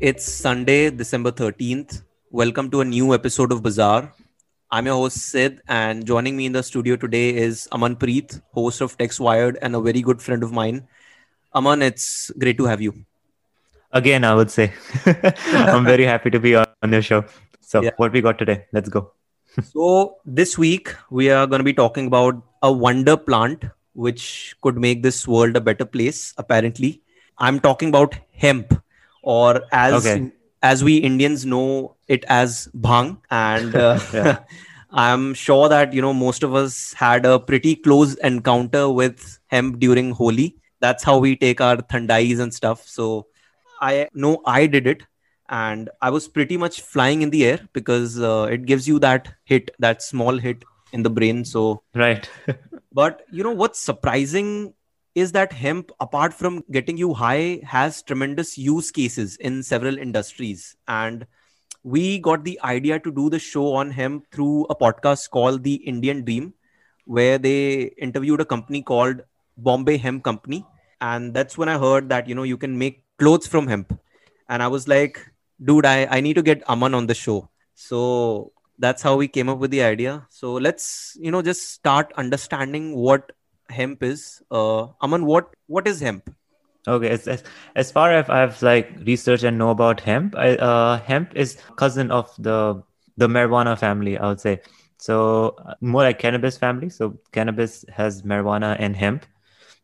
It's Sunday, December 13th. Welcome to a new episode of Bazaar. I'm your host Sid, and joining me in the studio today is Aman Preet, host of TexWired and a very good friend of mine. Aman, it's great to have you. Again, I would say I'm very happy to be on your show. So, yeah. what we got today? Let's go. so, this week we are going to be talking about a wonder plant which could make this world a better place, apparently. I'm talking about hemp, or as okay. as we Indians know it as bhang. And uh, I'm sure that you know most of us had a pretty close encounter with hemp during Holi. That's how we take our thandais and stuff. So I know I did it, and I was pretty much flying in the air because uh, it gives you that hit, that small hit in the brain. So right. but you know what's surprising is that hemp, apart from getting you high, has tremendous use cases in several industries. And we got the idea to do the show on hemp through a podcast called The Indian Dream, where they interviewed a company called Bombay Hemp Company. And that's when I heard that, you know, you can make clothes from hemp. And I was like, dude, I, I need to get Aman on the show. So that's how we came up with the idea. So let's, you know, just start understanding what hemp is. Uh, Aman, what what is hemp? Okay, as, as, as far as I've like researched and know about hemp, I, uh, hemp is cousin of the the marijuana family. I would say so uh, more like cannabis family. So cannabis has marijuana and hemp,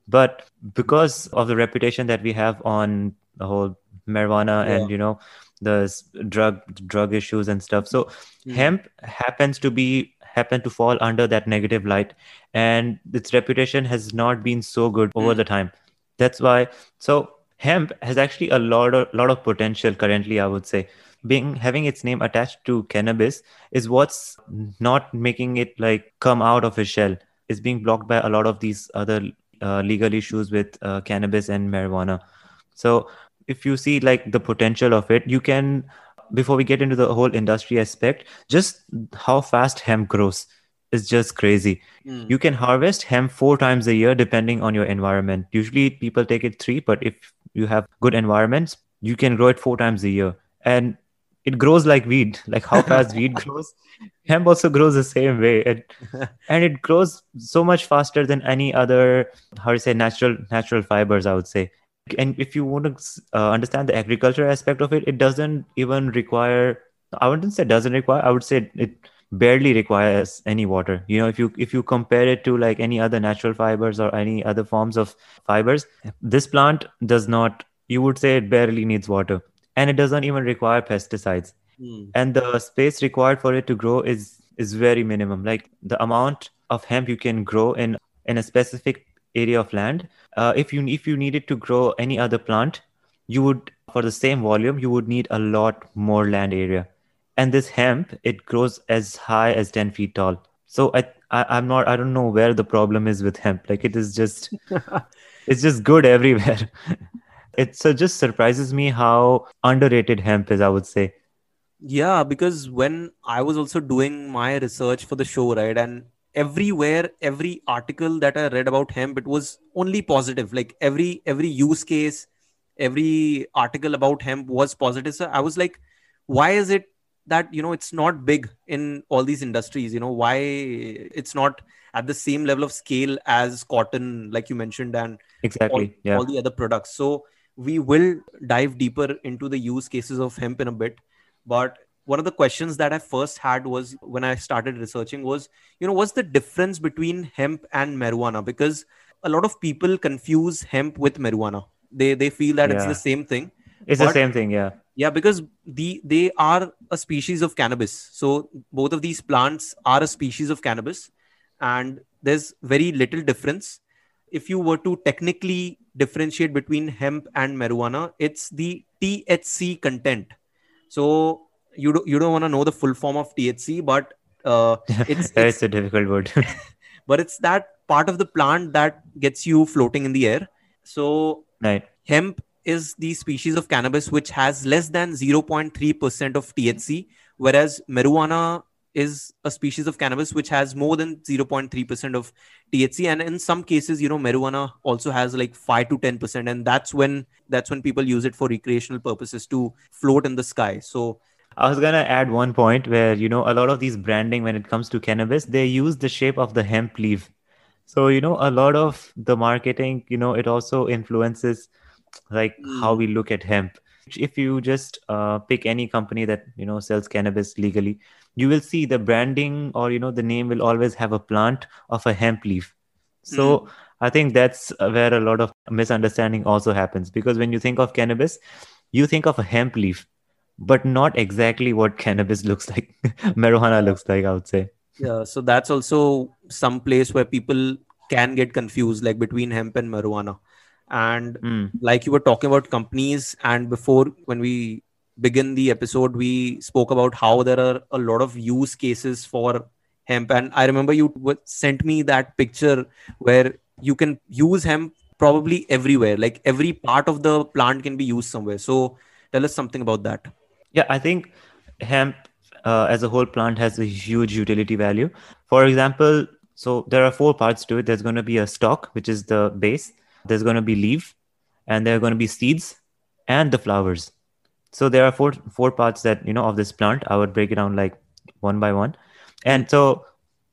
but because of the reputation that we have on the whole marijuana yeah. and you know the drug drug issues and stuff, so mm. hemp happens to be happen to fall under that negative light and its reputation has not been so good over mm. the time. That's why so hemp has actually a lot of lot of potential currently i would say. Being having its name attached to cannabis is what's not making it like come out of its shell. Is being blocked by a lot of these other uh, legal issues with uh, cannabis and marijuana. So if you see like the potential of it you can before we get into the whole industry aspect, just how fast hemp grows is just crazy. Mm. You can harvest hemp four times a year depending on your environment. Usually people take it three, but if you have good environments, you can grow it four times a year. And it grows like weed, like how fast weed grows. Hemp also grows the same way. And, and it grows so much faster than any other, how to say, natural natural fibers, I would say and if you want to uh, understand the agriculture aspect of it it doesn't even require i wouldn't say doesn't require i would say it barely requires any water. You know if you if you compare it to like any other natural fibers or any other forms of fibers this plant does not you would say it barely needs water. And it doesn't even require pesticides. Mm. and the space required for it to grow is is very minimum. Like the amount of hemp you can grow in in a specific area of land. Uh, if you if you needed to grow any other plant you would for the same volume you would need a lot more land area. And this hemp it grows as high as 10 feet tall. So I, I am not i don't know where the problem is with hemp. Like it is just it's just good everywhere. It so just surprises me how underrated hemp is i would say. Yeah because when i was also doing my research for the show right and everywhere every article that i read about hemp it was only positive. Like every every use case every article about hemp was positive. So i was like why is it that you know it's not big in all these industries? You know why it's not at the same level of scale as cotton like you mentioned and exactly all, yeah. all the other products. So we will dive deeper into the use cases of hemp in a bit but one of the questions that I first had was when I started researching was, you know, what's the difference between hemp and marijuana? Because a lot of people confuse hemp with marijuana. They they feel that yeah. it's the same thing. It's but, the same thing, yeah. Yeah, because the they are a species of cannabis. So both of these plants are a species of cannabis, and there's very little difference. If you were to technically differentiate between hemp and marijuana, it's the THC content. So you don't you don't want to know the full form of THC, but uh, it's, it's a difficult word. but it's that part of the plant that gets you floating in the air. So right. hemp is the species of cannabis which has less than 0.3% of THC, whereas marijuana is a species of cannabis which has more than 0.3% of THC and in some cases you know marijuana also has like 5 to 10% and that's when that's when people use it for recreational purposes to float in the sky so I was gonna add one point where you know a lot of these branding when it comes to cannabis they use the shape of the hemp leaf so you know a lot of the marketing you know it also influences like mm. how hmm. we look at hemp if you just uh, pick any company that you know sells cannabis legally you will see the branding or you know the name will always have a plant of a hemp leaf so mm. i think that's where a lot of misunderstanding also happens because when you think of cannabis you think of a hemp leaf but not exactly what cannabis looks like. Marijuana looks like i would say. Yeah so that's also some place where people can get confused like between hemp and marijuana. And mm. like you were talking about companies and before when we begin the episode we spoke about how there are a lot of use cases for hemp. And i remember you sent me that picture where you can use hemp probably everywhere. Like every part of the plant can be used somewhere. So tell us something about that yeah i think hemp uh, as a whole plant has a huge utility value. For example so there are four parts to it. There's going to be a stalk which is the base. There's going to be leaf and there are going to be seeds and the flowers. So there are four four parts that you know of this plant. I would break it down like one by one. And so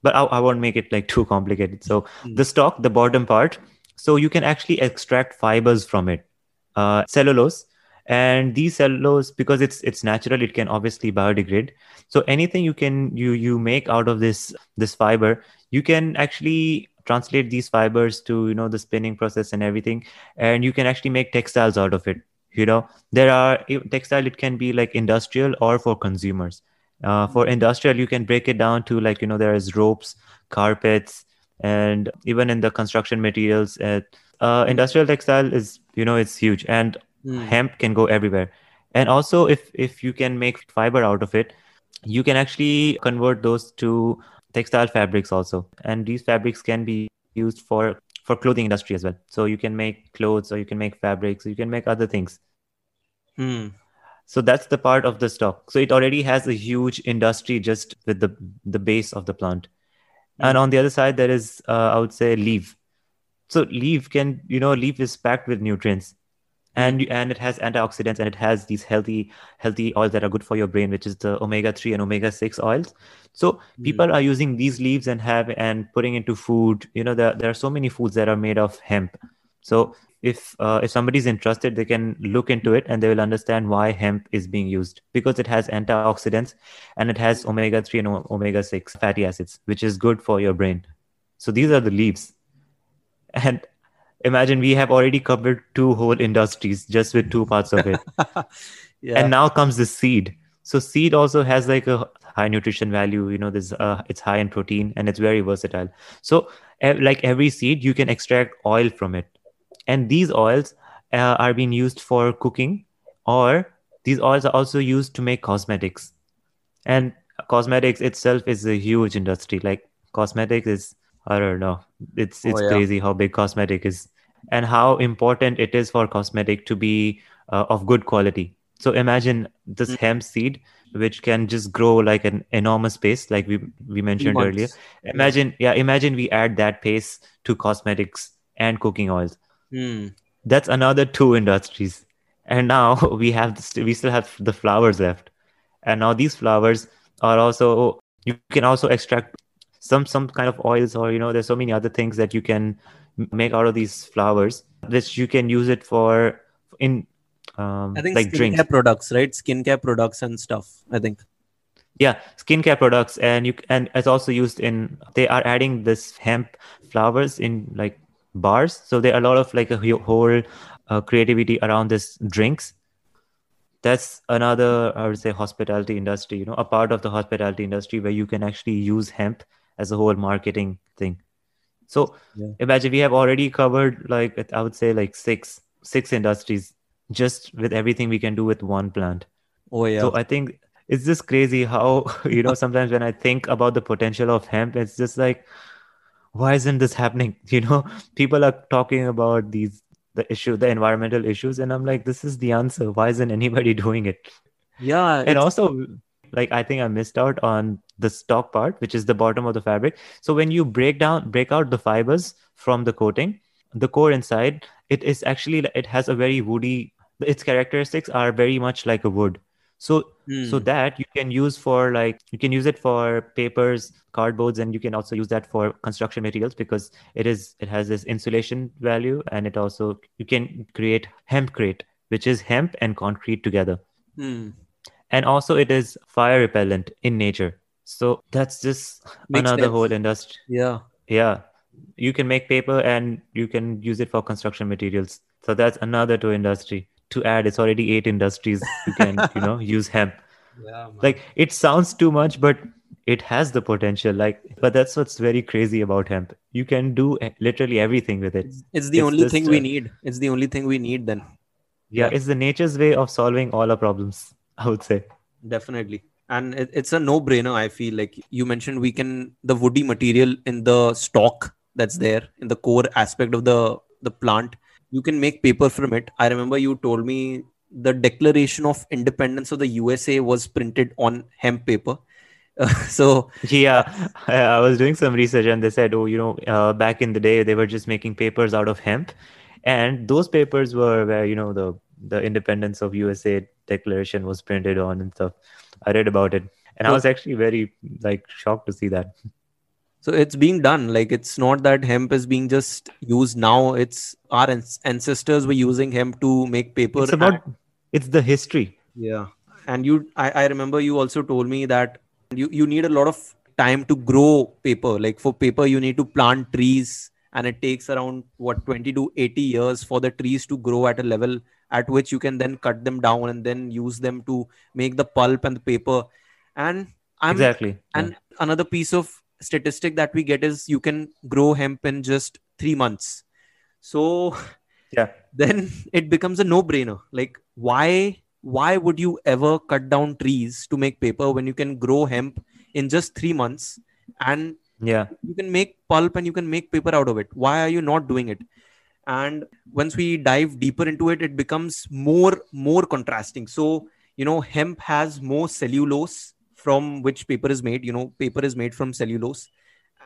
but i, I won't make it like too complicated. So mm. the stalk the bottom part so you can actually extract fibers from it. Uh, cellulose and these cellulose because it's it's natural it can obviously biodegrade. So anything you can you you make out of this this fiber you can actually translate these fibers to you know the spinning process and everything. And you can actually make textiles out of it. You know there are textile it can be like industrial or for consumers. Uh, for mm-hmm. industrial you can break it down to like you know there is ropes carpets and even in the construction materials uh, uh, industrial textile is you know it's huge. And mm. hemp can go everywhere. And also if if you can make fiber out of it you can actually convert those to textile fabrics also. And these fabrics can be used for for clothing industry as well. So you can make clothes or you can make fabrics or you can make other things. Hmm. so that's the part of the stalk. So it already has a huge industry just with the the base of the plant. Hmm. and on the other side there is uh, i would say leaf. So leaf can you know leaf is packed with nutrients and and it has antioxidants and it has these healthy healthy oils that are good for your brain which is the omega 3 and omega 6 oils. So mm. people are using these leaves and have and putting into food you know there, there are so many foods that are made of hemp. So if uh, if somebody's interested they can look into it and they will understand why hemp is being used because it has antioxidants and it has omega 3 and omega 6 fatty acids which is good for your brain. So these are the leaves. And imagine we have already covered two whole industries just with two parts of it yeah. and now comes the seed so seed also has like a high nutrition value you know this uh, it's high in protein and it's very versatile so like every seed you can extract oil from it and these oils uh, are being used for cooking or these oils are also used to make cosmetics and cosmetics itself is a huge industry like cosmetics is I don't know. It's it's oh, yeah. crazy how big cosmetic is and how important it is for cosmetic to be uh, of good quality. So imagine this mm. hemp seed which can just grow like an enormous pace like we we mentioned earlier. Imagine yeah, imagine we add that pace to cosmetics and cooking oils. Mm. That's another two industries. And now we have this, we still have the flowers left. And now these flowers are also you can also extract some some kind of oils or you know there's so many other things that you can make out of these flowers which you can use it for in um, I think like drinks. products right? Skincare products and stuff I think. Yeah skincare products and you and it's also used in they are adding this hemp flowers in like bars. So there are a lot of like a whole uh, creativity around this drinks. That's another i would say hospitality industry you know a part of the hospitality industry where you can actually use hemp as a whole marketing thing so yeah. imagine we have already covered like i would say like six six industries just with everything we can do with one plant. Oh yeah. So i think it's just crazy how you know sometimes when i think about the potential of hemp it's just like why isn't this happening? You know people are talking about these the issue the environmental issues and i'm like this is the answer. Why isn't anybody doing it? Yeah and also like I think I missed out on the stalk part, which is the bottom of the fabric. So when you break down, break out the fibers from the coating, the core inside, it is actually it has a very woody. Its characteristics are very much like a wood. So Hmm. so that you can use for like you can use it for papers, cardboards, and you can also use that for construction materials because it is it has this insulation value and it also you can create hempcrete, which is hemp and concrete together Hmm. And also it is fire repellent in nature so that's just Makes another sense. whole industry Yeah. yeah you can make paper and you can use it for construction materials so that's another two industry to add it's already eight industries you can you know use hemp Yeah. like it sounds too much but it has the potential like but that's what's very crazy about hemp you can do literally everything with it It's, the It's only just, thing we uh, need. It's the only thing we need then. yeah Yeah. it's the nature's way of solving all our problems i would say Definitely. And it, it's a no brainer. I feel like you mentioned we can, the woody material in the stalk that's there in the core aspect of the, the plant, you can make paper from it. I remember you told me the Declaration of Independence of the USA was printed on hemp paper. so, Yeah, I I was doing some research and they said, oh, you know, uh, back in the day, they were just making papers out of hemp. And those papers were where, you know, the, the independence of USA declaration was printed on and stuff. I read about it. And I was actually very like shocked to see that. so it's being done. Like it's not that hemp is being just used now. It's our ancestors were using hemp to make paper. It's about, it's the history. Yeah. And you I, I remember you also told me that you, you need a lot of time to grow paper. Like for paper, you need to plant trees and it takes around what 20 to 80 years for the trees to grow at a level at which you can then cut them down and then use them to make the pulp and the paper. And I'm exactly. Yeah. and another piece of statistic that we get is you can grow hemp in just three months. So Yeah. then it becomes a no-brainer. Like why why would you ever cut down trees to make paper when you can grow hemp in just three months and Yeah. you can make pulp and you can make paper out of it? Why are you not doing it? And once we dive deeper into it, it becomes more more contrasting. So you know, hemp has more cellulose from which paper is made. You know, paper is made from cellulose,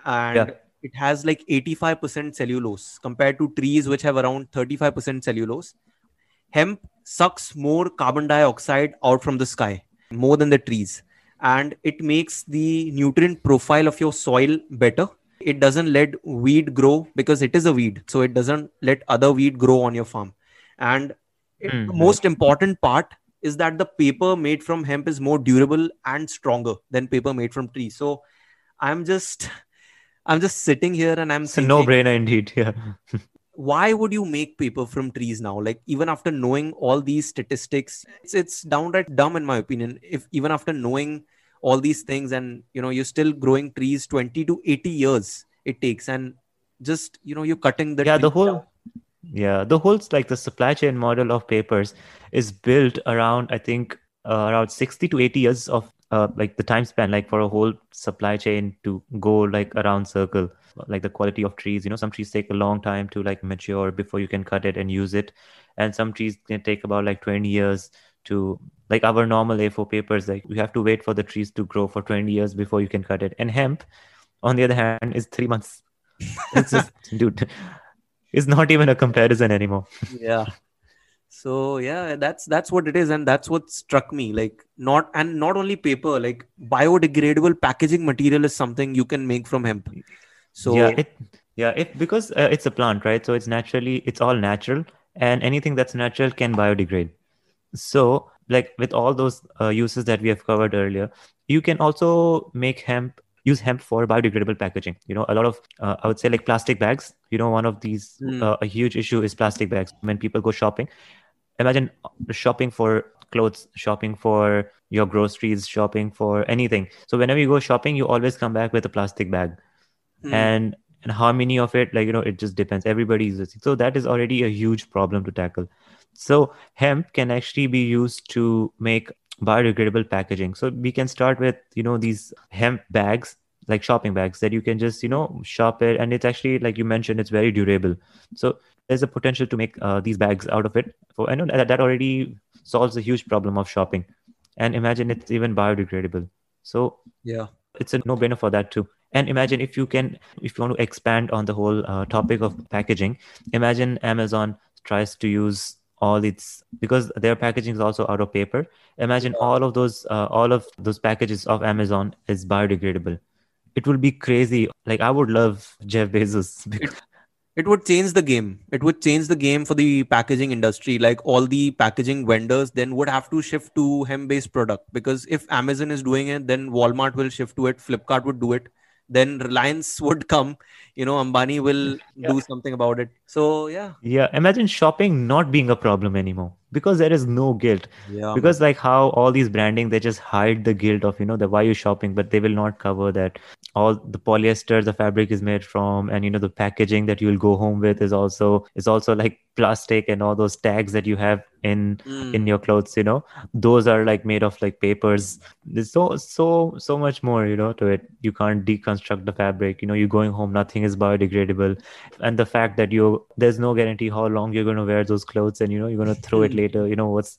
and Yeah. it has like 85% cellulose compared to trees which have around 35% cellulose. Hemp sucks more carbon dioxide out from the sky more than the trees, and it makes the nutrient profile of your soil better. It doesn't let weed grow because it is a weed, so it doesn't let other weed grow on your farm. And it- hmm. the most important part is that the paper made from hemp is more durable and stronger than paper made from trees. So I'm just I'm just sitting here and I'm It's a thinking, no brainer indeed. Yeah. why would you make paper from trees now? Like even after knowing all these statistics, it's, it's downright dumb in my opinion. If even after knowing all these things and you know you're still growing trees 20 to 80 years it takes. And just you know you're cutting the yeah the whole down. yeah the whole like the supply chain model of papers is built around i think uh, around 60 to 80 years of uh, like the time span like for a whole supply chain to go like around circle like the quality of trees. You know some trees take a long time to like mature before you can cut it and use it. And some trees can take about like 20 years to like our normal a4 papers like you have to wait for the trees to grow for 20 years before you can cut it. And hemp on the other hand is three months. It's just dude it's not even a comparison anymore. Yeah. So yeah that's that's what it is and that's what struck me like not and not only paper like biodegradable packaging material is something you can make from hemp. So yeah it yeah it because uh, it's a plant right? So it's naturally it's all natural and anything that's natural can biodegrade so like with all those uh, uses that we have covered earlier you can also make hemp use hemp for biodegradable packaging. You know a lot of uh, i would say like plastic bags. You know one of these Hmm. uh, a huge issue is plastic bags. When people go shopping imagine shopping for clothes shopping for your groceries shopping for anything. So whenever you go shopping you always come back with a plastic bag. Hmm, and and how many of it like you know it just depends. Everybody uses using so that is already a huge problem to tackle so hemp can actually be used to make biodegradable packaging. So we can start with you know these hemp bags like shopping bags that you can just you know shop it and it's actually like you mentioned it's very durable. So there's a potential to make uh, these bags out of it. For i know that, that already solves a huge problem of shopping. And imagine it's even biodegradable. So yeah. it's a no-brainer for that too. And imagine if you can if you want to expand on the whole uh, topic of packaging imagine amazon tries to use all its because their packaging is also out of paper. Imagine all of those uh, all of those packages of amazon is biodegradable. It will be crazy. Like i would love jeff bezos because, it would change the game. It would change the game for the packaging industry. Like all the packaging vendors then would have to shift to hemp based product because if amazon is doing it then walmart will shift to it. Flipkart would do it then reliance would come you know ambani will Yeah. do something about it. So yeah. Yeah imagine shopping not being a problem anymore because there is no guilt. Yeah because like how all these branding they just hide the guilt of you know the why you shopping but they will not cover that. All the polyester the fabric is made from and you know the packaging that you'll go home with is also is also like plastic and all those tags that you have in Mm. in your clothes you know. Those are like made of like papers. There's so so so much more you know to it. You can't deconstruct the fabric. You know you're going home nothing is biodegradable. And the fact that you there's no guarantee how long you're going to wear those clothes and you know you're going to throw it. Later you know what's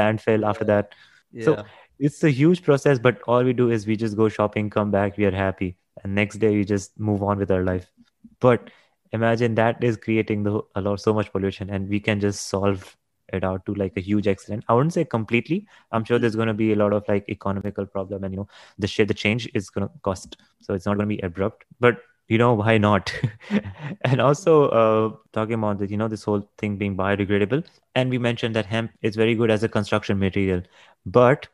landfill after that. Yeah. so- it's a huge process but all we do is we just go shopping come back we are happy. And next day we just move on with our life. But imagine that is creating the a lot so much pollution and we can just solve it out to like a huge extent. I wouldn't say completely. I'm sure there's going to be a lot of like economical problem and you know the shit the change is going to cost. So it's not going to be abrupt. But you know why not? And also uh, talking about the, you know this whole thing being biodegradable and we mentioned that hemp is very good as a construction material but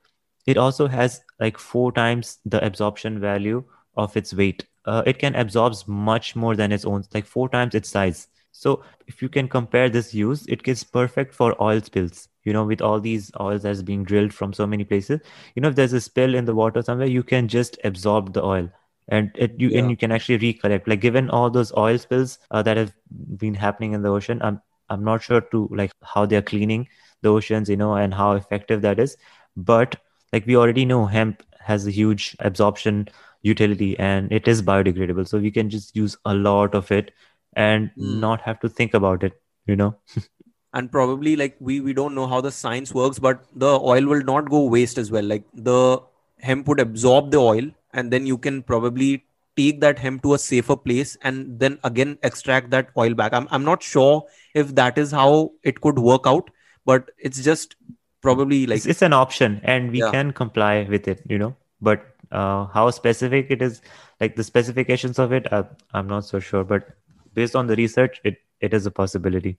it also has like four times the absorption value of its weight. Uh, it can absorb much more than its own like four times its size. So if you can compare this use it gets perfect for oil spills. You know with all these oils that's being drilled from so many places you know if there's a spill in the water somewhere you can just absorb the oil and it you Yeah. and you can actually recollect like given all those oil spills uh, that have been happening in the ocean i'm i'm not sure to like how they're cleaning the oceans you know and how effective that is but like we already know hemp has a huge absorption utility and it is biodegradable so we can just use a lot of it and Mm. not have to think about it you know and probably like we we don't know how the science works but the oil will not go waste as well like the hemp would absorb the oil and then you can probably take that hemp to a safer place and then again extract that oil back i'm, I'm not sure if that is how it could work out but it's just probably like it's, it's an option and we Yeah. can comply with it you know but uh, how specific it is like the specifications of it uh, i'm not so sure but based on the research it it is a possibility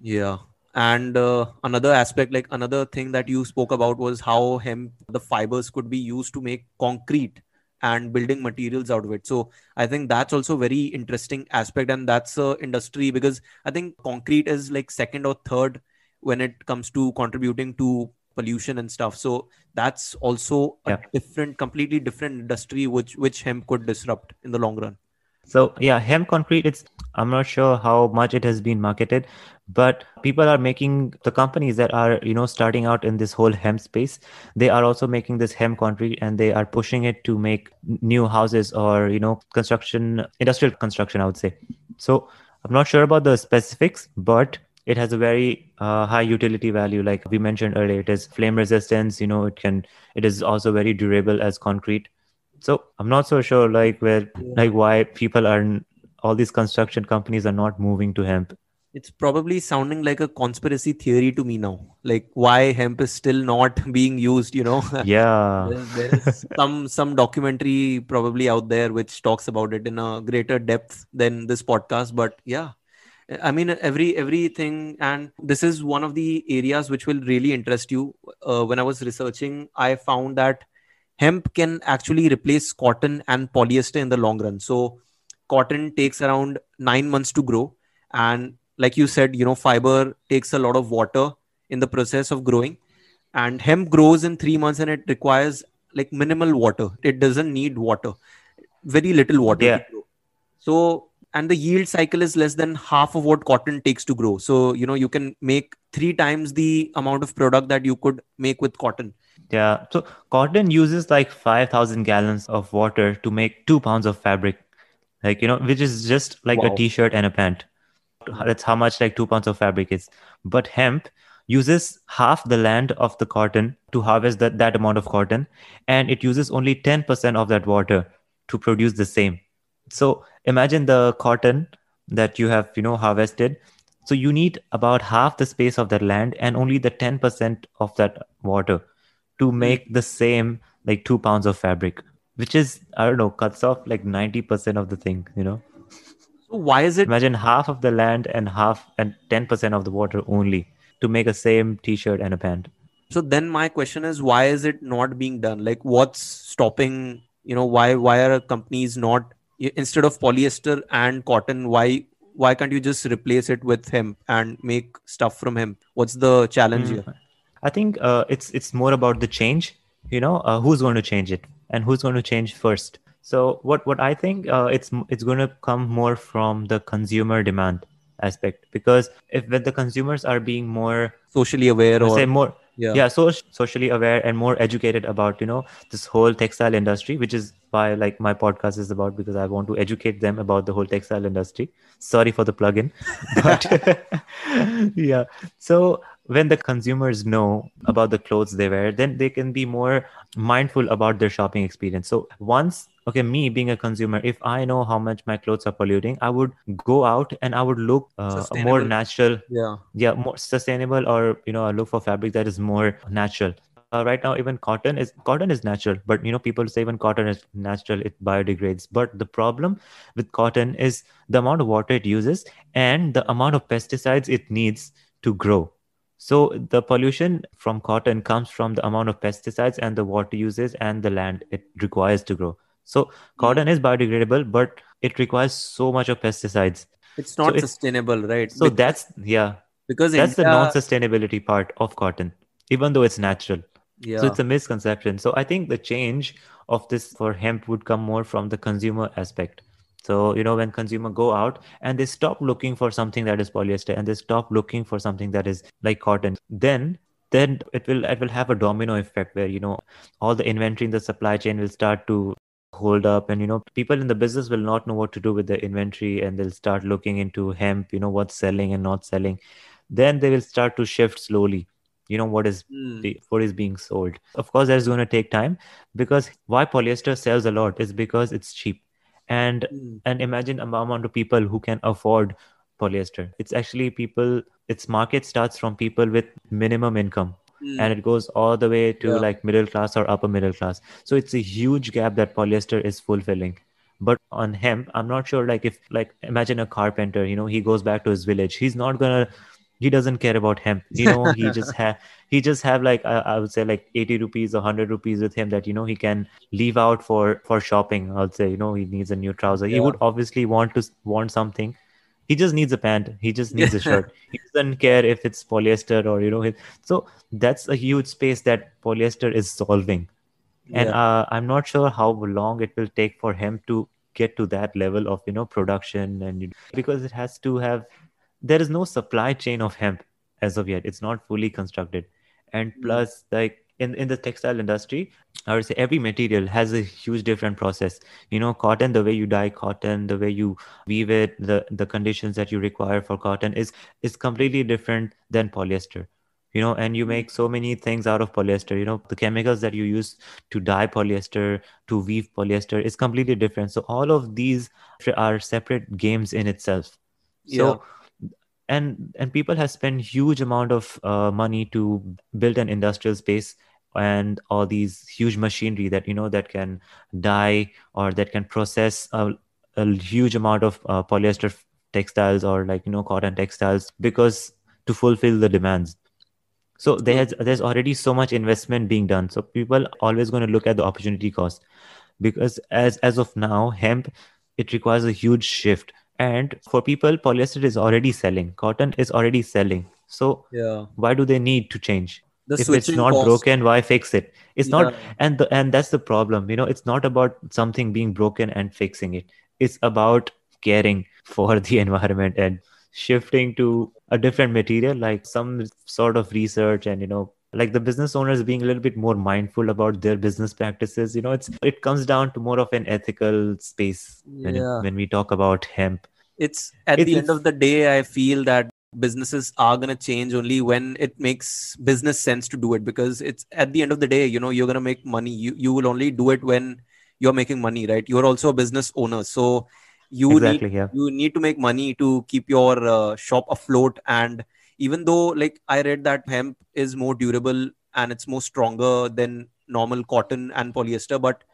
Yeah. And uh, another aspect, like another thing that you spoke about was how hemp, the fibers could be used to make concrete and building materials out of it. So I think that's also very interesting aspect. And that's a industry because I think concrete is like second or third when it comes to contributing to pollution and stuff. So that's also a different, completely different industry which which hemp could disrupt in the long run. So yeah, hemp concrete. It's I'm not sure how much it has been marketed, but people are making the companies that are you know starting out in this whole hemp space. They are also making this hemp concrete, and they are pushing it to make new houses or you know construction, industrial construction. I would say. So I'm not sure about the specifics, but it has a very uh, high utility value. Like we mentioned earlier, it is flame resistance. You know, it can. It is also very durable as concrete. So I'm not so sure like where like why people are all these construction companies are not moving to hemp. It's probably sounding like a conspiracy theory to me now. Like why hemp is still not being used, you know? Yeah. there, there is some some documentary probably out there which talks about it in a greater depth than this podcast. But yeah, I mean every everything, and this is one of the areas which will really interest you. Uh, when I was researching, I found that hemp can actually replace cotton and polyester in the long run. So cotton takes around nine months to grow, and like you said, you know, fiber takes a lot of water in the process of growing, and hemp grows in three months, and it requires like minimal water. It doesn't need water, very little water. Yeah. To grow. So and the yield cycle is less than half of what cotton takes to grow. So you know you can make three times the amount of product that you could make with cotton. Yeah. So cotton uses like 5,000 gallons of water to make two pounds of fabric. Like, you know, which is just like Wow. a t-shirt and a pant. That's how much like two pounds of fabric is. But hemp uses half the land of the cotton to harvest that, that amount of cotton and it uses only 10% of that water to produce the same so imagine the cotton that you have you know harvested. So you need about half the space of that land and only the 10% of that water to Hmm. make the same like two pounds of fabric which is i don't know cuts off like 90% of the thing you know? So why is it imagine half of the land and half and 10% of the water only to make a same t-shirt and a pant. So then my question is why is it not being done? Like what's stopping you know why why are companies not instead of polyester and cotton why why can't you just replace it with hemp and make stuff from hemp what's the challenge Mm. here I think uh, it's it's more about the change. You know, uh, who's going to change it and who's going to change first. So what what I think uh, it's it's going to come more from the consumer demand aspect because if when the consumers are being more socially aware or say more yeah, yeah so socially aware and more educated about you know this whole textile industry which is why like my podcast is about because i want to educate them about the whole textile industry. Sorry for the plug-in but yeah. So when the consumers know about the clothes they wear then they can be more mindful about their shopping experience. So once okay me being a consumer if i know how much my clothes are polluting i would go out and i would look uh, more natural yeah. yeah more sustainable or you know I look for fabric that is more natural uh, right now even cotton is cotton is natural but you know people say when cotton is natural it biodegrades. But the problem with cotton is the amount of water it uses and the amount of pesticides it needs to grow. So the pollution from cotton comes from the amount of pesticides and the water uses and the land it requires to grow. So cotton is biodegradable but it requires so much of pesticides. It's not it's- sustainable right? So Bec- that's yeah. because that's the non-sustainability part of cotton even though it's natural yeah. So it's a misconception. So i think the change of this for hemp would come more from the consumer aspect. So you know when consumer go out and they stop looking for something that is polyester and they stop looking for something that is like cotton then then it will it will have a domino effect where you know all the inventory in the supply chain will start to hold up and you know people in the business will not know what to do with the inventory and they'll start looking into hemp you know what's selling and not selling. Then they will start to shift slowly you know what is the- what is being sold. Of course that's going to take time because why polyester sells a lot is because it's cheap. And Hmm. and imagine a amount of people who can afford polyester. It's actually people its market starts from people with minimum income Hmm. and it goes all the way to Yeah. like middle class or upper middle class. So it's a huge gap that polyester is fulfilling. But on hemp i'm not sure like if like imagine a carpenter you know he goes back to his village. He's not gonna he doesn't care about hemp you know he just have he just have like I, I would say like 80 rupees or 100 rupees with him that you know he can leave out for for shopping i'll say you know he needs a new trouser. He would obviously want to want something. He just needs a pant. He just needs a shirt. He doesn't care if it's polyester or you know it- so that's a huge space that polyester is solving. And Yeah. uh, i'm not sure how long it will take for him to get to that level of you know production and you- because it has to have there is no supply chain of hemp as of yet. It's not fully constructed. And Mm. plus like in, in the textile industry i would say every material has a huge different process. You know cotton the way you dye cotton the way you weave it the the conditions that you require for cotton is is completely different than polyester. You know and you Mm. make so many things out of polyester. You know the chemicals that you use to dye polyester to weave polyester is completely different. So all of these are separate games in itself. So and and people have spent huge amount of uh, money to build an industrial space and all these huge machinery that you know that can dye or that can process a, a huge amount of uh, polyester textiles or like you know cotton textiles because to fulfill the demands. So there's there's already so much investment being done. So people always going to look at the opportunity cost because as as of now hemp it requires a huge shift and for people polyester is already selling. Cotton is already selling. So yeah. why do they need to change? The if it's not cost. broken why fix it? It's not and the, and that's the problem. You know it's not about something being broken and fixing it. It's about caring for the environment and shifting to a different material like some sort of research and you know like the business owners being a little bit more mindful about their business practices. You know it's it comes down to more of an ethical space when, it- when we talk about hemp it's at It's- the end of the day i feel that businesses are going to change only when it makes business sense to do it because it's at the end of the day you know you're going to make money. You, you will only do it when you're making money right? You're also a business owner so you exactly, need yeah. you need to make money to keep your uh, shop afloat. And even though like i read that hemp is more durable and it's more stronger than normal cotton and polyester but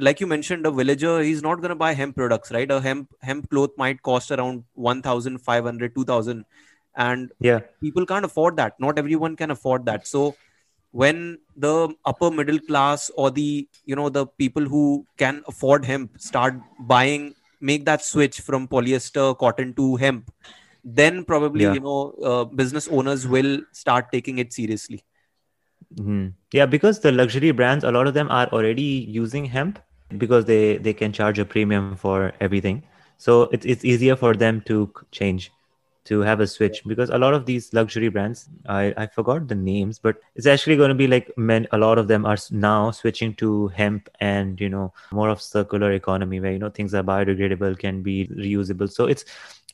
like you mentioned a villager he's not going to buy hemp products right? A hemp hemp cloth might cost around 1500 2000 and yeah. people can't afford that. Not everyone can afford that. So when the upper middle class or the you know the people who can afford hemp start buying make that switch from polyester cotton to hemp then probably Yeah. you know uh, business owners will start taking it seriously hmm Yeah, because the luxury brands, a lot of them are already using hemp because they they can charge a premium for everything. So it's it's easier for them to change, to have a switch because a lot of these luxury brands, I I forgot the names, but it's actually going to be like men. A lot of them are now switching to hemp and you know more of circular economy where you know things are biodegradable, can be reusable. So it's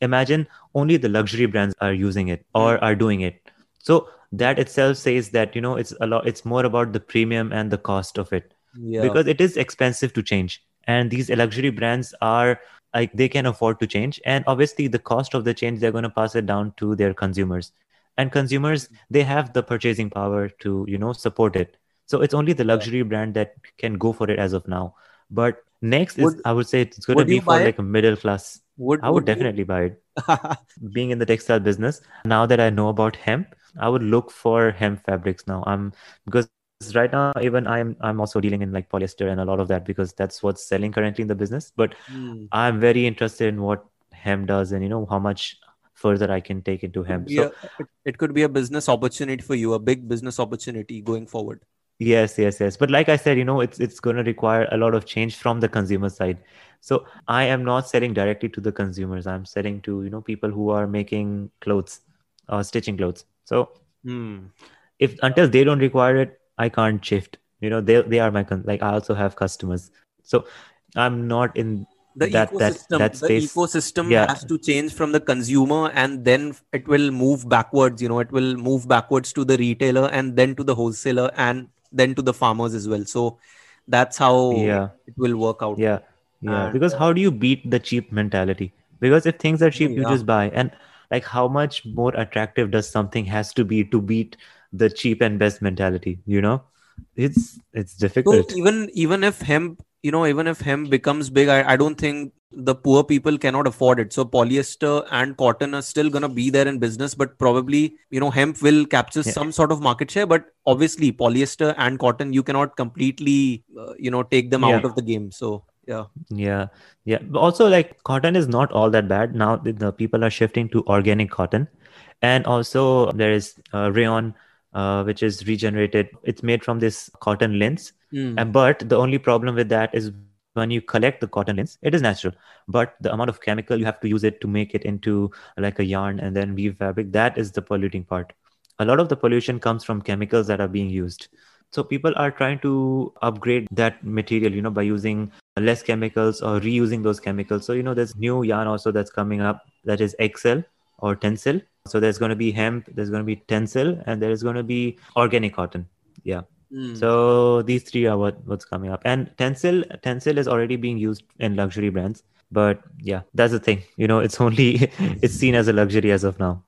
imagine only the luxury brands are using it or are doing it. So that itself says that you know it's a lot it's more about the premium and the cost of it. Yeah. Because it is expensive to change. And these luxury brands are like they can afford to change. And obviously the cost of the change they're going to pass it down to their consumers. And consumers they have the purchasing power to you know support it. So it's only the luxury brand that can go for it as of now. But next is i would say it's going to be for like a middle class. Would i would you- definitely buy it. Being in the textile business now that i know about hemp i would look for hemp fabrics now i'm because right now even i'm i'm also dealing in like polyester and a lot of that because that's what's selling currently in the business but Hmm. i'm very interested in what hemp does and you know how much further i can take into hemp be so it, it could be a business opportunity for you a big business opportunity going forward Yes, yes, yes. But like I said, you know, it's it's going to require a lot of change from the consumer side. So I am not selling directly to the consumers. I'm selling to, you know, people who are making clothes or stitching clothes. So Hmm. if until they don't require it, I can't shift. You know, they they are my con- like I also have customers. So I'm not in the that that ecosystem that the space. ecosystem Yeah. has to change from the consumer and then it will move backwards you know it will move backwards to the retailer and then to the wholesaler and then to the farmers as well so that's how Yeah. it will work out Yeah, yeah. And, Because how do you beat the cheap mentality? Because if things are cheap, you just buy. And like, how much more attractive does something has to be to beat the cheap and best mentality? You know, it's it's so difficult. even even if hemp you know even if hemp becomes big I, I don't think the poor people cannot afford it so polyester and cotton are still going to be there in business but probably you know hemp will capture Yeah. some sort of market share but obviously polyester and cotton you cannot completely uh, you know take them out of the game so yeah Yeah, yeah. But also, like, cotton is not all that bad now. The, the people are shifting to organic cotton, and also there is uh, rayon, uh, which is regenerated. It's made from this cotton lint, Hmm. And but the only problem with that is when you collect the cotton lint, it is natural. But the amount of chemical you have to use it to make it into like a yarn and then weave fabric, that is the polluting part. A lot of the pollution comes from chemicals that are being used. So people are trying to upgrade that material, you know, by using less chemicals or reusing those chemicals. So, you know, there's new yarn also that's coming up that is Excel or Tencel. So there's going to be hemp, there's going to be Tencel, and there is going to be organic cotton. Yeah. Hmm. So these three are what what's coming up, and Tencel Tencel is already being used in luxury brands. But yeah, that's the thing. You know, it's only it's seen as a luxury as of now.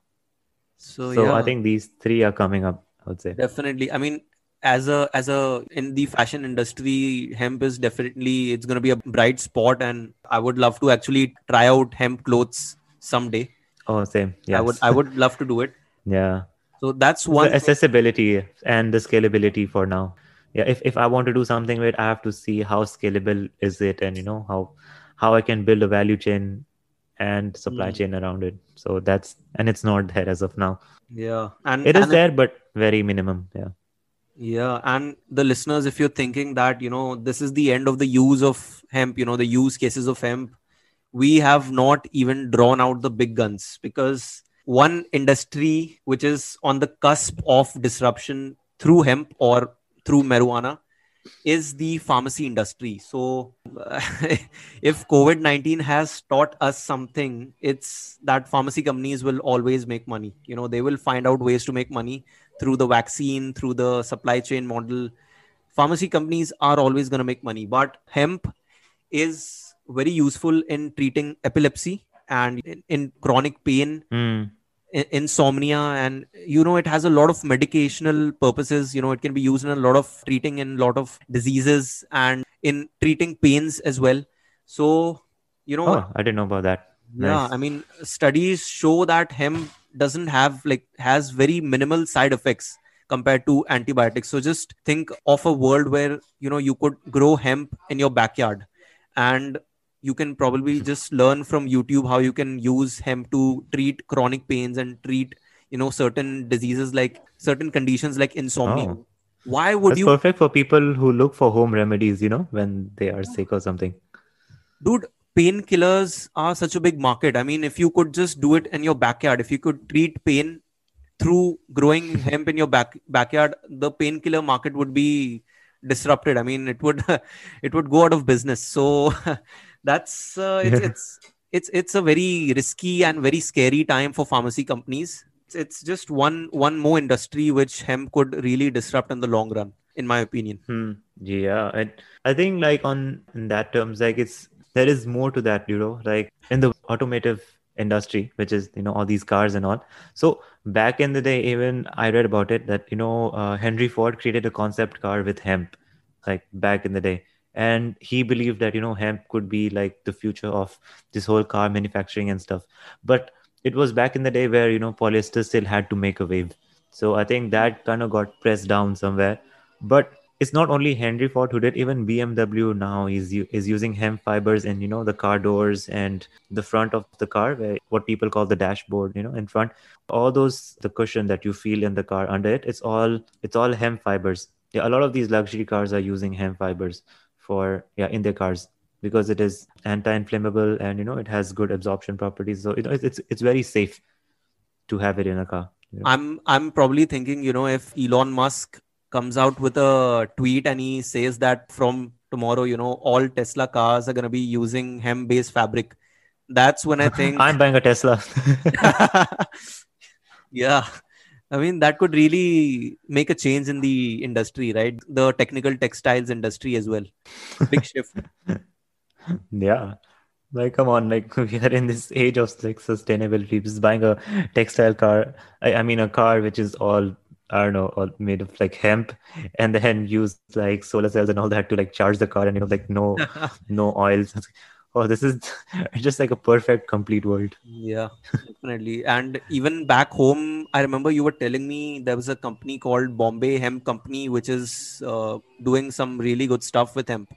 so, So yeah I think these three are coming up. I would say. definitely i mean as a as a in the fashion industry hemp is definitely it's going to be a bright spot and i would love to actually try out hemp clothes someday Oh, same. yeah i would i would love to do it yeah. so that's The one thing. accessibility and the scalability for now. Yeah. If if I want to do something with, it, I have to see how scalable is it, and you know how how I can build a value chain and supply Mm. chain around it. So that's and it's not there as of now. yeah and It is and there, but very minimum. Yeah. Yeah, and the listeners, if you're thinking that, you know, this is the end of the use of hemp, you know, the use cases of hemp, we have not even drawn out the big guns because one industry which is on the cusp of disruption through hemp or through marijuana is the pharmacy industry. So, if COVID 19 has taught us something, it's that pharmacy companies will always make money. You know, they will find out ways to make money through the vaccine, through the supply chain model. Pharmacy companies are always going to make money, but hemp is very useful in treating epilepsy and in, in chronic pain. Mm insomnia and you know it has a lot of medicational purposes you know it can be used in a lot of treating in a lot of diseases and in treating pains as well so you know oh, i didn't know about that yeah nice. i mean studies show that hemp doesn't have like has very minimal side effects compared to antibiotics so just think of a world where you know you could grow hemp in your backyard and you can probably just learn from youtube how you can use hemp to treat chronic pains and treat you know certain diseases like certain conditions like insomnia oh. why would That's you perfect for people who look for home remedies you know when they are sick or something dude painkillers are such a big market. I mean if you could just do it in your backyard if you could treat pain through growing hemp in your back backyard the painkiller market would be disrupted. I mean it would it would go out of business. So that's uh, it's, yeah. it's it's it's a very risky and very scary time for pharmacy companies. It's, it's just one one more industry which hemp could really disrupt in the long run in my opinion. Hmm. yeah. And i think like on in that terms like it's there is more to that you know like in the automotive industry which is you know all these cars and all. So back in the day even i read about it that you know uh, henry ford created a concept car with hemp like back in the day. And he believed that you know hemp could be like the future of this whole car manufacturing and stuff. But it was back in the day where you know polyester still had to make a wave. So i think that kind of got pressed down somewhere. But it's not only henry ford who did even bmw now is is using hemp fibers in you know the car doors and the front of the car where what people call the dashboard you know in front. All those the cushion that you feel in the car under it it's all it's all hemp fibers. Yeah a lot of these luxury cars are using hemp fibers for yeah in their cars because it is anti-inflammable and you know it has good absorption properties. So you know it's it's very safe to have it in a car i'm i'm probably thinking you know if elon musk comes out with a tweet and he says that from tomorrow you know all tesla cars are going to be using hemp based fabric that's when i think i'm buying a tesla yeah I mean, that could really make a change in the industry, right? The technical textiles industry as well. Big shift. yeah. Like, come on, like we are in this age of like sustainability. Just buying a textile car. I, I mean, a car which is all I don't know, all made of like hemp, and then use like solar cells and all that to like charge the car, and you know, like no, no oils. Oh this is just like a perfect complete world. Yeah definitely. And even back home i remember you were telling me there was a company called bombay hemp company which is uh, doing some really good stuff with hemp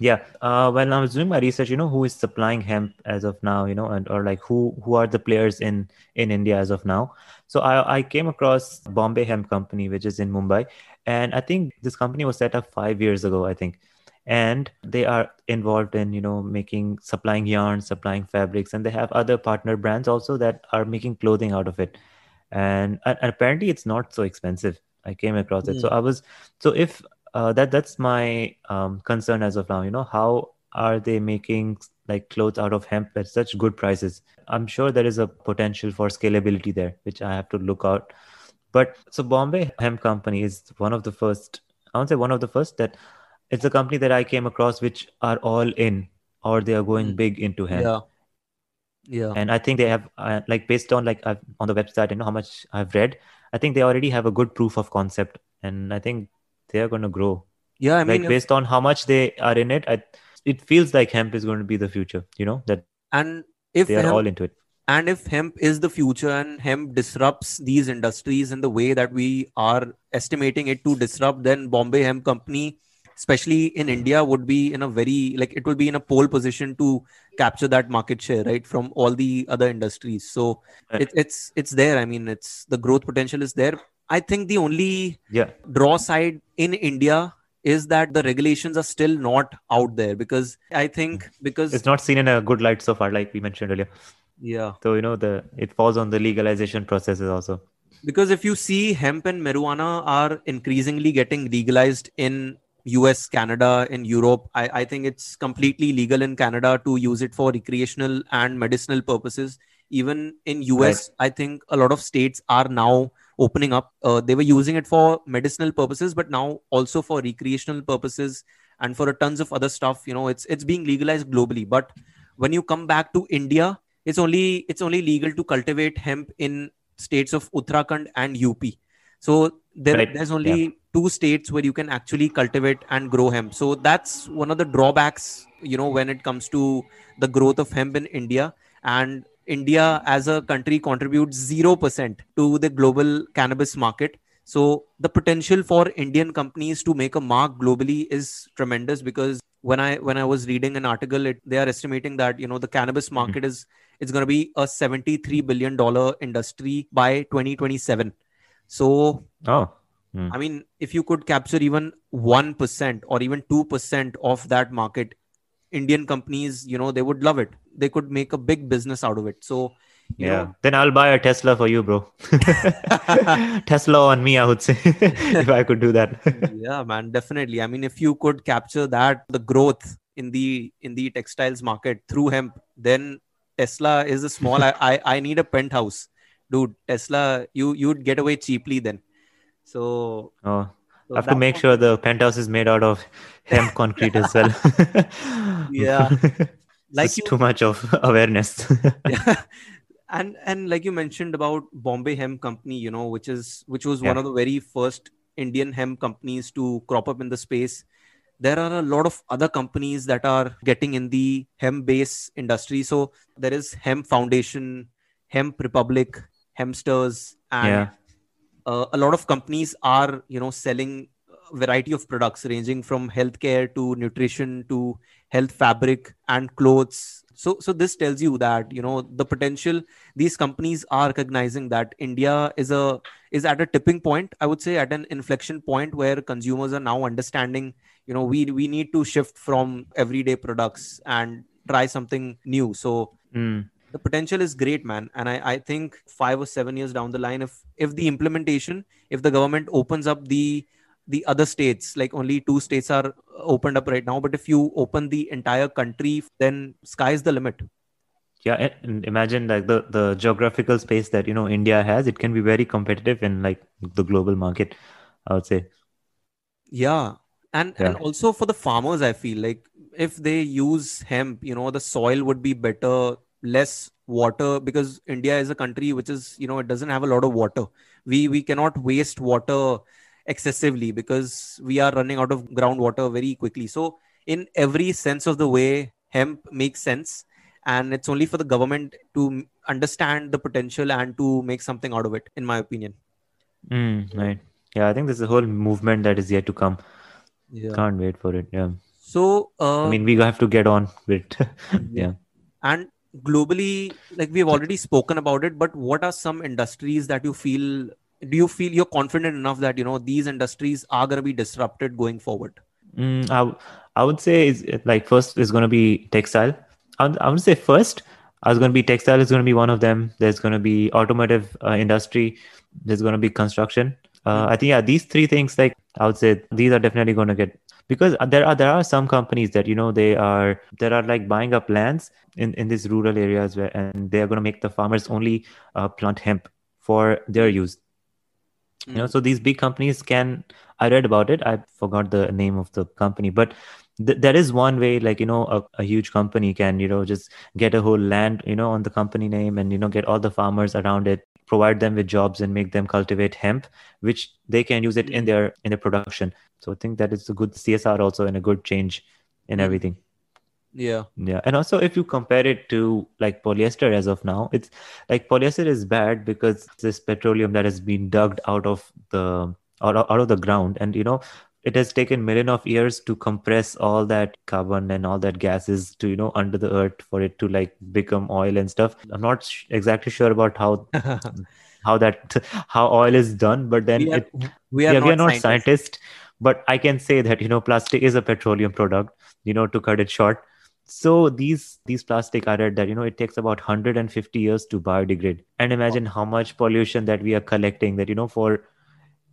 yeah uh, when i was doing my research you know who is supplying hemp as of now you know and or like who who are the players in in india as of now? So i i came across bombay hemp company which is in mumbai and i think this company was set up five years ago i think. And they are involved in you know making supplying yarns supplying fabrics and they have other partner brands also that are making clothing out of it. And, and apparently it's not so expensive i came across it. So hmm. i was so if uh, that that's my um, concern as of now you know how are they making like clothes out of hemp at such good prices i'm sure there is a potential for scalability there which i have to look out but so bombay hemp company is one of the first i won't say one of the first that it's a company that I came across which are all in or they are going mm. big into hemp. Yeah. Yeah. And I think they have uh, like based on like I've, on the website, you know how much I've read. I think they already have a good proof of concept, and I think they are going to grow. Yeah, I mean, like based on how much they are in it, I, it feels like hemp is going to be the future. You know that, and if they are hemp, all into it, and if hemp is the future, and hemp disrupts these industries in the way that we are estimating it to disrupt, then Bombay Hemp Company especially in India, would be in a very like it will be in a pole position to capture that market share, right, from all the other industries. So right. it, it's it's there. I mean, it's the growth potential is there. I think the only yeah. draw side in India is that the regulations are still not out there because I think mm-hmm. because it's not seen in a good light so far, like we mentioned earlier. Yeah. So you know the it falls on the legalization processes also. Because if you see hemp and marijuana are increasingly getting legalized in US, Canada, in Europe. I, I think it's completely legal in Canada to use it for recreational and medicinal purposes. Even in US, right. I think a lot of states are now opening up. Uh, they were using it for medicinal purposes, but now also for recreational purposes and for a tons of other stuff. You know, it's it's being legalized globally. But when you come back to India, it's only it's only legal to cultivate hemp in states of Uttarakhand and UP. So there, right. there's only yeah. two states where you can actually cultivate and grow hemp. So that's one of the drawbacks, you know, when it comes to the growth of hemp in India. And India as a country contributes 0% to the global cannabis market. So the potential for Indian companies to make a mark globally is tremendous because when I when I was reading an article, it, they are estimating that you know the cannabis mm-hmm. market is it's going to be a 73 billion dollar industry by 2027 so, oh, hmm. I mean, if you could capture even 1% or even 2% of that market, Indian companies, you know, they would love it. They could make a big business out of it. So, yeah, know, then I'll buy a Tesla for you, bro. Tesla on me, I would say, if I could do that. yeah, man, definitely. I mean, if you could capture that, the growth in the in the textiles market through hemp, then Tesla is a small. I, I I need a penthouse dude tesla you you'd get away cheaply then so, oh so I have to make sure the penthouse is made out of hemp concrete as well. Yeah. Like you, too much of awareness. Yeah. And and like you mentioned about bombay hemp company you know which is which was yeah. one of the very first indian hemp companies to crop up in the space. There are a lot of other companies that are getting in the hemp base industry. So there is hemp foundation hemp republic Hempsters and yeah. Uh, a lot of companies are you know selling a variety of products ranging from healthcare to nutrition to health fabric and clothes. So so this tells you that you know the potential these companies are recognizing that india is a is at a tipping point i would say at an inflection point where consumers are now understanding you know we we need to shift from everyday products and try something new. So mm the potential is great man. And I, I think five or seven years down the line if if the implementation if the government opens up the the other states like only two states are opened up right now but if you open the entire country then sky's the limit. Yeah and imagine like the the geographical space that you know india has it can be very competitive in like the global market i would say. Yeah. And yeah. and also for the farmers i feel like if they use hemp you know the soil would be better less water because India is a country which is you know it doesn't have a lot of water. We we cannot waste water excessively because we are running out of groundwater very quickly. So in every sense of the way, hemp makes sense, and it's only for the government to understand the potential and to make something out of it. In my opinion. Mm, right. Yeah, I think there's a whole movement that is yet to come. Yeah. Can't wait for it. Yeah. So uh, I mean, we have to get on with. yeah. And globally like we've already spoken about it but what are some industries that you feel do you feel you're confident enough that you know these industries are going to be disrupted going forward? Mm, I, I would say is like first is going to be textile. I would, I would say first I was going to be textile is going to be one of them. There's going to be automotive uh, industry. There's going to be construction. Uh. I think yeah these three things like I would say these are definitely going to get because there are there are some companies that you know they are there are like buying up lands in in these rural areas where and they are going to make the farmers only uh, plant hemp for their use mm. you know hmm. so these big companies can i read about it i forgot the name of the company but th- there is one way like you know a, a huge company can you know just get a whole land you know on the company name and you know get all the farmers around it provide them with jobs and make them cultivate hemp which they can use it in hmm. their in their production. So i think that is a good csr also and a good change in mm. everything. Yeah. Yeah. And also if you compare it to like polyester as of now it's like polyester is bad because this petroleum that has been dug out of the out, out of the ground. And you know it has taken million of years to compress all that carbon and all that gases to you know under the earth for it to like become oil and stuff. I'm not sh- exactly sure about how how that how oil is done but then we are, it, we are, yeah, not, we are not scientists. scientists but i can say that you know plastic is a petroleum product you know to cut it short. So these these plastic are that you know it takes about 150 years to biodegrade. And imagine how much pollution that we are collecting that you know for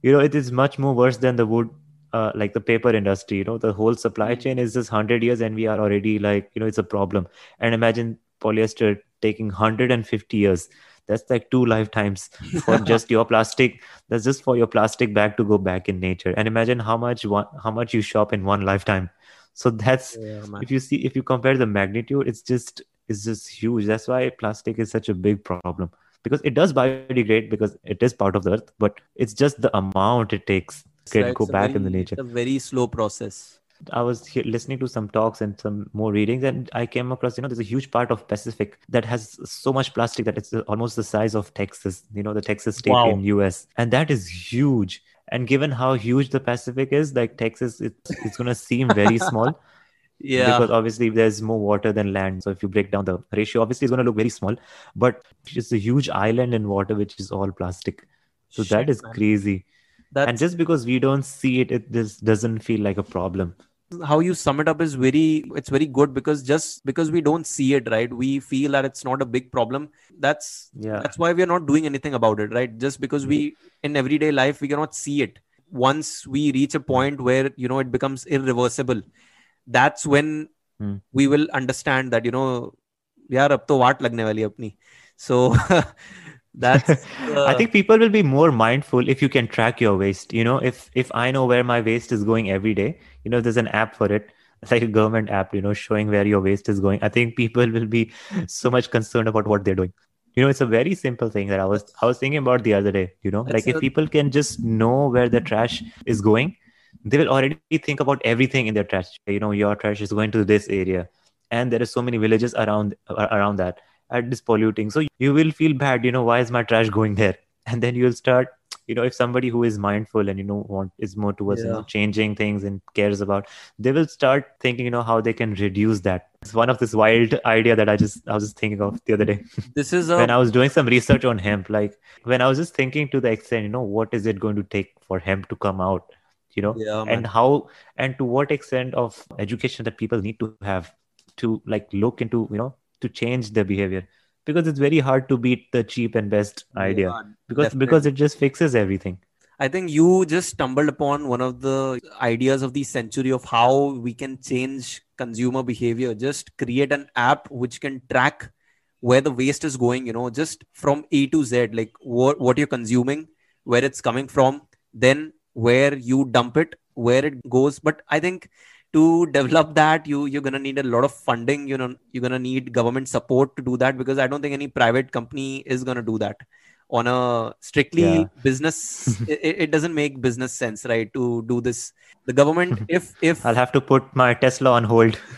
you know it is much more worse than the wood uh, like the paper industry you know the whole supply Mm. chain is just 100 years and we are already like you know it's a problem. And imagine polyester taking 150 years. That's like two lifetimes for just your plastic. That's just for your plastic bag to go back in nature. And imagine how much one how much you shop in one lifetime. So that's Yeah, if you see if you compare the magnitude it's just it's just huge. That's why plastic is such a big problem. Because it does biodegrade because it is part of the earth but it's just the amount it takes It's to go it's a back in the nature It's a very slow process. I was listening to some talks and some more readings, and I came across, you know, there's a huge part of Pacific that has so much plastic that it's uh, almost the size of Texas, you know, the Texas state Wow. in US, and that is huge. And given how huge the Pacific is, like Texas, it's it's gonna seem very small Yeah. because obviously there's more water than land. So if you break down the ratio, obviously it's gonna look very small, but it's a huge island in water which is all plastic. So that Shit, is man. crazy. That's and just because we don't see it, it just doesn't feel like a problem. how you sum it up is very it's very good because just because we don't see it right we feel that it's not a big problem that's Yeah. that's why we are not doing anything about it right just because we in everyday life we cannot see it once we reach a point where you know it becomes irreversible that's when Hmm. we will understand that you know यार अब तो वाट लगने वाली है अपनी so that's I uh, think people will be more mindful if you can track your waste. You know, if if I know where my waste is going every day, you know, there's an app for it. It's like a government app, you know, showing where your waste is going. I think people will be so much concerned about what they're doing. You know, it's a very simple thing that I was I was thinking about the other day. You know, That's like if people can just know where the trash is going, they will already think about everything in their trash. You know, your trash is going to this area, and there are so many villages around around that at this polluting. So you will feel bad, you know, why is my trash going there? And then you'll start, you know, if somebody who is mindful and you know want is more towards you know changing things and cares about, they will start thinking, you know, how they can reduce that. It's one of this wild idea that I just I was just thinking of the other day this is a when I was doing some research on hemp. Like when I was just thinking to the extent, you know, what is it going to take for hemp to come out? You know, yeah and how and to what extent of education that people need to have to like look into you know to change their behavior because it's very hard to beat the cheap and best idea Yeah, because definitely. because it just fixes everything I think you just stumbled upon one of the ideas of the century of how we can change consumer behavior. Just create an app which can track where the waste is going, you know, just from A to Z, like what, what you're consuming, where it's coming from, then where you dump it, where it goes. But I think to develop that, you you're gonna need a lot of funding. You know, you're gonna need government support to do that because I don't think any private company is gonna do that on a strictly Yeah. business it, it doesn't make business sense right to do this the government if if i'll have to put my tesla on hold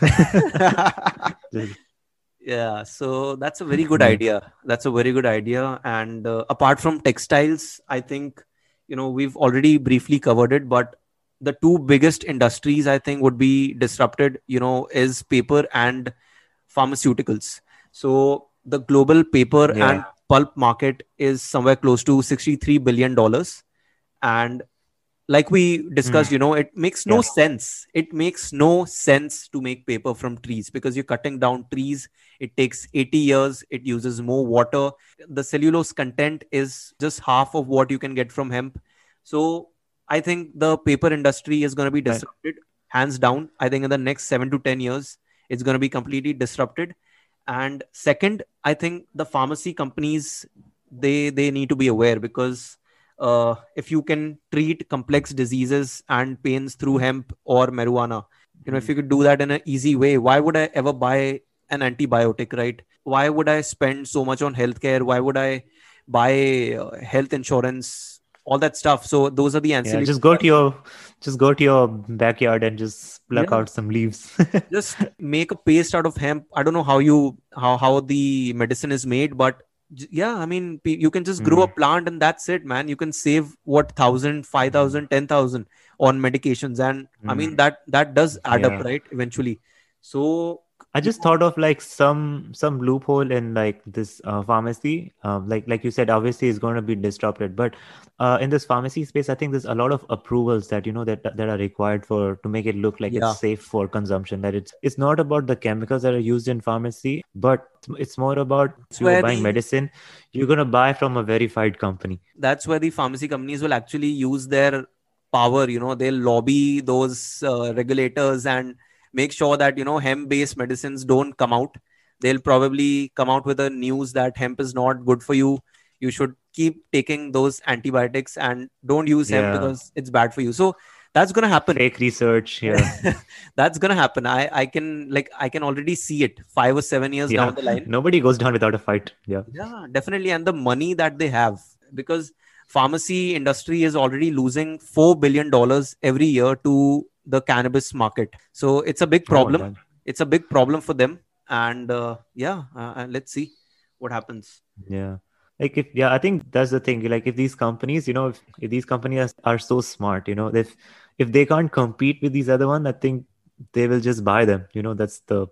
yeah so that's a very good Hmm. idea that's a very good idea and uh, apart from textiles i think you know we've already briefly covered it but the two biggest industries i think would be disrupted you know is paper and pharmaceuticals. So the global paper Yeah. and pulp market is somewhere close to 63 billion dollars. And like we discussed hmm. you know it makes no Yeah. sense. It makes no sense to make paper from trees because you're cutting down trees. It takes 80 years. It uses more water. The cellulose content is just half of what you can get from hemp. So i think the paper industry is going to be Right. disrupted hands down. I think in the next 7 to 10 years it's going to be completely disrupted. And second i think the pharmacy companies they they need to be aware because uh, if you can treat complex diseases and pains through hemp or marijuana you know if you could do that in an easy way why would i ever buy an antibiotic right? Why would i spend so much on healthcare? Why would i buy uh, health insurance all that stuff. So those are the yeah just go to your just go to your backyard and just pluck Yeah. out some leaves. Just make a paste out of hemp. I don't know how you how how the medicine is made but yeah i mean you can just grow a plant and that's it man. You can save what thousand five thousand ten thousand on medications. And i mean Mm. that that does add up right eventually. So I just thought of like some some loophole in like this uh, pharmacy. Um, like like you said, obviously it's going to be disrupted, but uh, in this pharmacy space, I think there's a lot of approvals that you know that that are required for to make it look like Yeah. it's safe for consumption. That it's it's not about the chemicals that are used in pharmacy, but it's more about you're buying the- medicine, you're gonna buy from a verified company. that's where the pharmacy companies will actually use their power you know they'll lobby those uh, regulators and make sure that you know hemp based medicines don't come out they'll probably come out with a news that hemp is not good for you you should keep taking those antibiotics and don't use hemp because it's bad for you so that's going to happen Fake research. Yeah. that's going to happen i i can like i can already see it 5 or 7 years yeah. down the line Nobody goes down without a fight. Yeah. yeah definitely and the money that they have because pharmacy industry is already losing 4 billion dollars every year to the cannabis market so it's a big Oh, problem damn. it's a big problem for them and uh, yeah uh, uh, let's see what happens Yeah. Like if yeah, I think that's the thing. Like if these companies, you know, if, if these companies are, are so smart, you know, if if they can't compete with these other one, I think they will just buy them. You know, that's the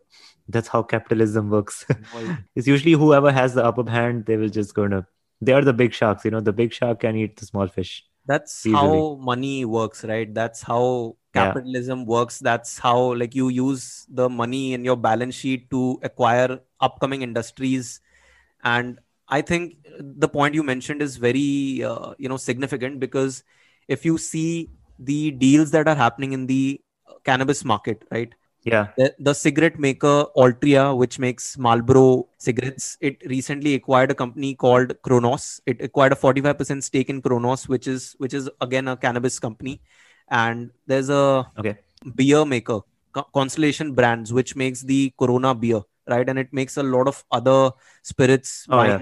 that's how capitalism works. it's usually whoever has the upper hand, they will just gonna they are the big sharks, you know, the big shark can eat the small fish. That's Easily. how money works right that's how Yeah. capitalism works that's how like you use the money in your balance sheet to acquire upcoming industries and i think the point you mentioned is very uh, you know significant because if you see the deals that are happening in the cannabis market right Yeah. the, the cigarette maker Altria, which makes Marlboro cigarettes, it recently acquired a company called Cronos. It acquired a 45% stake in Cronos, which is which is again a cannabis company. And there's a Okay. beer maker, Constellation Brands, which makes the Corona beer, right? And it makes a lot of other spirits, Oh, yeah.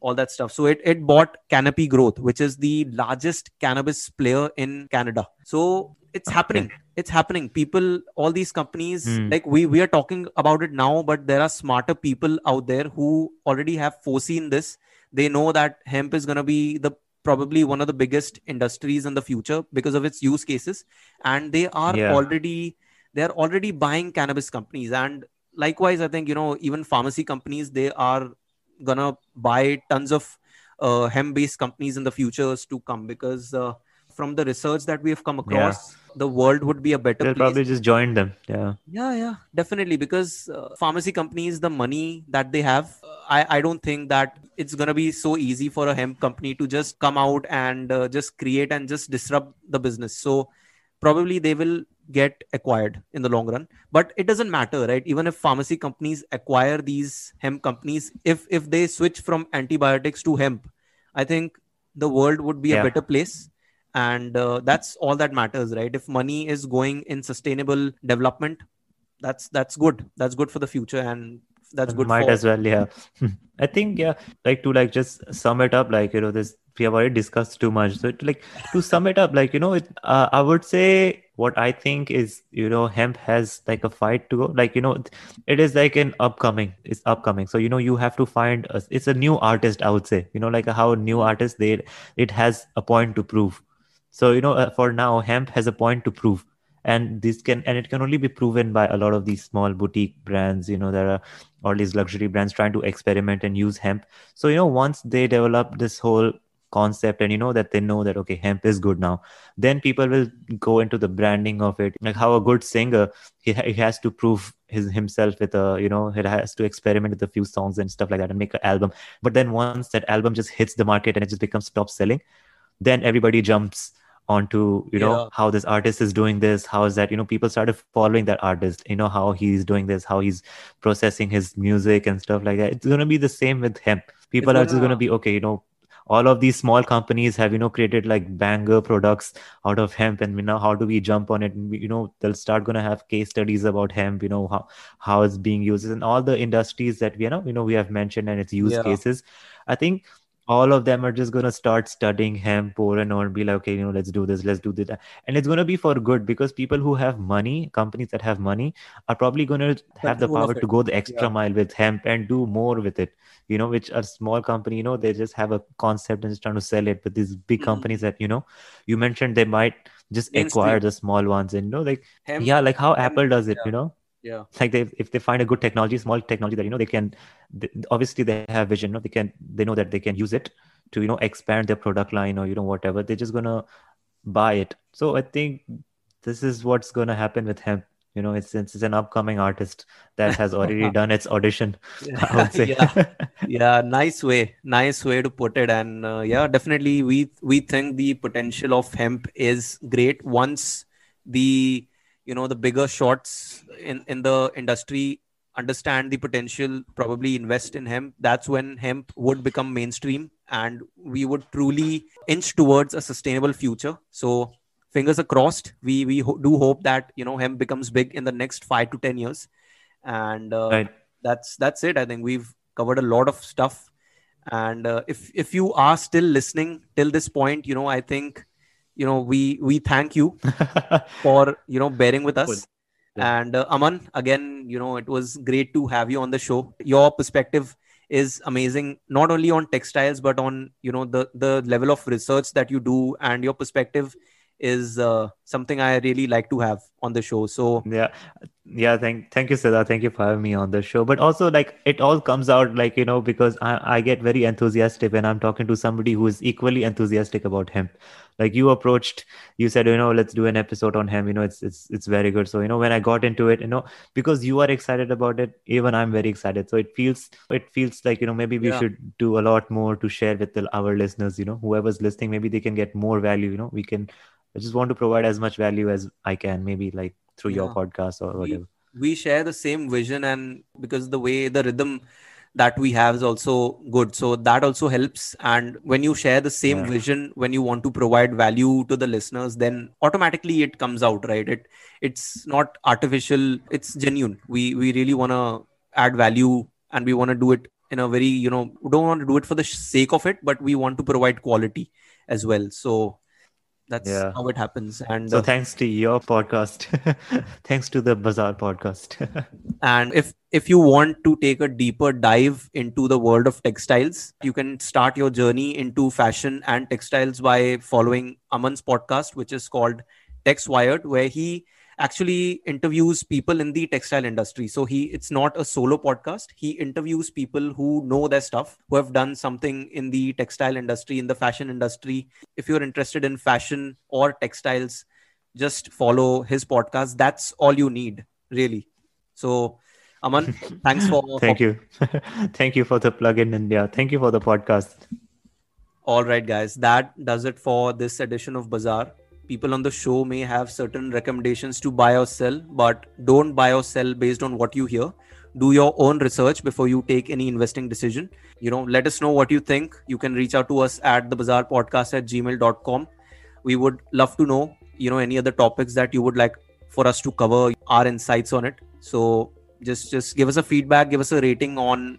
All that stuff. So it, it bought Canopy Growth, which is the largest cannabis player in Canada. So it's happening. It's happening. People, all these companies, Hmm. like we we are talking about it now, but there are smarter people out there who already have foreseen this. They know that hemp is gonna be the probably one of the biggest industries in the future because of its use cases and they are Yeah. already they're already buying cannabis companies and likewise i think you know even pharmacy companies they are gonna buy tons of uh, hemp based companies in the futures to come because uh, from the research that we have come across the world would be a better They'll place probably just join them. Yeah. yeah yeah definitely because uh, pharmacy companies the money that they have uh, i i don't think that it's to be so easy for a hemp company to just come out and uh, just create and just disrupt the business so probably they will get acquired in the long run. But it doesn't matter right? Even if pharmacy companies acquire these hemp companies if if they switch from antibiotics to hemp i think the world would be a better place. And uh, that's all that matters right? If money is going in sustainable development that's that's good. That's good for the future and that's good might for as well yeah. I think yeah like to like just sum it up like you know this we have already discussed too much. So to like to sum it up like you know it uh, i would say what i think is you know hemp has like a fight to go like you know it is like an upcoming it's upcoming. So you know you have to find a, it's a new artist i would say. You know like how new artist they it has a point to prove. So you know uh, for now hemp has a point to prove. And this can and it can only be proven by a lot of these small boutique brands you know there are all these luxury brands trying to experiment and use hemp. So you know once they develop this whole concept and you know that they know that okay hemp is good now. Then people will go into the branding of it. Like how a good singer he, he has to prove his himself with a you know he has to experiment with a few songs and stuff like that and make an album. But then once that album just hits the market and it just becomes top selling then everybody jumps onto you know Yeah. how this artist is doing this how is that you know people started following that artist. You know how he's doing this how he's processing his music and stuff like that. It's going to be the same with hemp. People are just going to be okay you know all of these small companies have you know created like banger products out of hemp and you know how do we jump on it and we, you know they'll start going to have case studies about hemp you know how how it's being used and all the industries that we you know you know we have mentioned and its use Yeah. cases i think all of them are just going to start studying hemp more and and be like okay you know let's do this let's do that and it's going to be for good because people who have money companies that have money are probably going to have the power to go the extra Yeah. mile with hemp and do more with it you know which a small company you know they just have a concept and just trying to sell it but these big Mhm. companies that you know you mentioned they might just Mainstream. acquire the small ones and you know like hemp yeah like how hemp- apple does it yeah. you know yeah. Like they if they find a good technology small technology that you know they can they, obviously they have vision no? they can they know that they can use it to you know expand their product line or you know whatever. They're just gonna buy it. So i think this is what's gonna happen with hemp you know it's it's an upcoming artist that has already done its audition say. Yeah. yeah nice way. Nice way to put it. And uh, yeah definitely we we think the potential of hemp is great once the you know the bigger shots in in the industry understand the potential probably invest in hemp that's when hemp would become mainstream and we would truly inch towards a sustainable future so fingers are crossed. We we ho- do hope that you know hemp becomes big in the next five to ten years, and uh, right. that's that's it. I think we've covered a lot of stuff, and uh, if if you are still listening till this point, you know I think you know we we thank you for you know bearing with us. Yeah. And uh, Aman, again, you know, it was great to have you on the show. Your perspective is amazing not only on textiles but on you know the the level of research that you do and your perspective is uh, something I really like to have on the show. So yeah, yeah. Thank thank you, Siddha. Thank you for having me on the show. But also, like, it all comes out like you know because I I get very enthusiastic when I'm talking to somebody who is equally enthusiastic about hemp. Like you approached, you said you know let's do an episode on him You know it's it's it's very good. So you know when I got into it, you know because you are excited about it, even I'm very excited. So it feels it feels like you know maybe we yeah. should do a lot more to share with the, our listeners. You know whoever's listening, maybe they can get more value. You know we can I just want to provide as much value as I can, maybe like through yeah. your podcast or whatever. We, we share the same vision, and because the way the rhythm that we have is also good, so that also helps. And when you share the same yeah. vision, when you want to provide value to the listeners, then automatically it comes out, right? It it's not artificial; it's genuine. We we really want to add value, and we want to do it in a very you know we don't want to do it for the sake of it, but we want to provide quality as well. So that's yeah. how it happens. And so uh, thanks to your podcast. Thanks to the bazaar podcast. and if if you want to take a deeper dive into the world of textiles you can start your journey into fashion and textiles by following aman's podcast which is called TexWired where he actually interviews people in the textile industry. So he it's not a solo podcast. He interviews people who know their stuff who have done something in the textile industry in the fashion industry. If you're interested in fashion or textiles just follow his podcast. That's all you need really. So aman thanks for thank for... you. Thank you for the plug in india. Thank you for the podcast. All right guys. That does it for this edition of bazaar people on the show may have certain recommendations to buy or sell, but don't buy or sell based on what you hear. Do your own research before you take any investing decision. You know, let us know what you think. You can reach out to us at the bazaar podcast at gmail.com. We would love to know, you know, any other topics that you would like for us to cover our insights on it. So just just give us a feedback, give us a rating on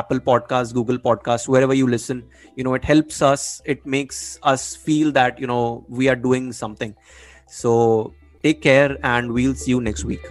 Apple podcast Google podcast wherever you listen. You know, it helps us. It makes us feel that, you know, we are doing something. So take care and we'll see you next week.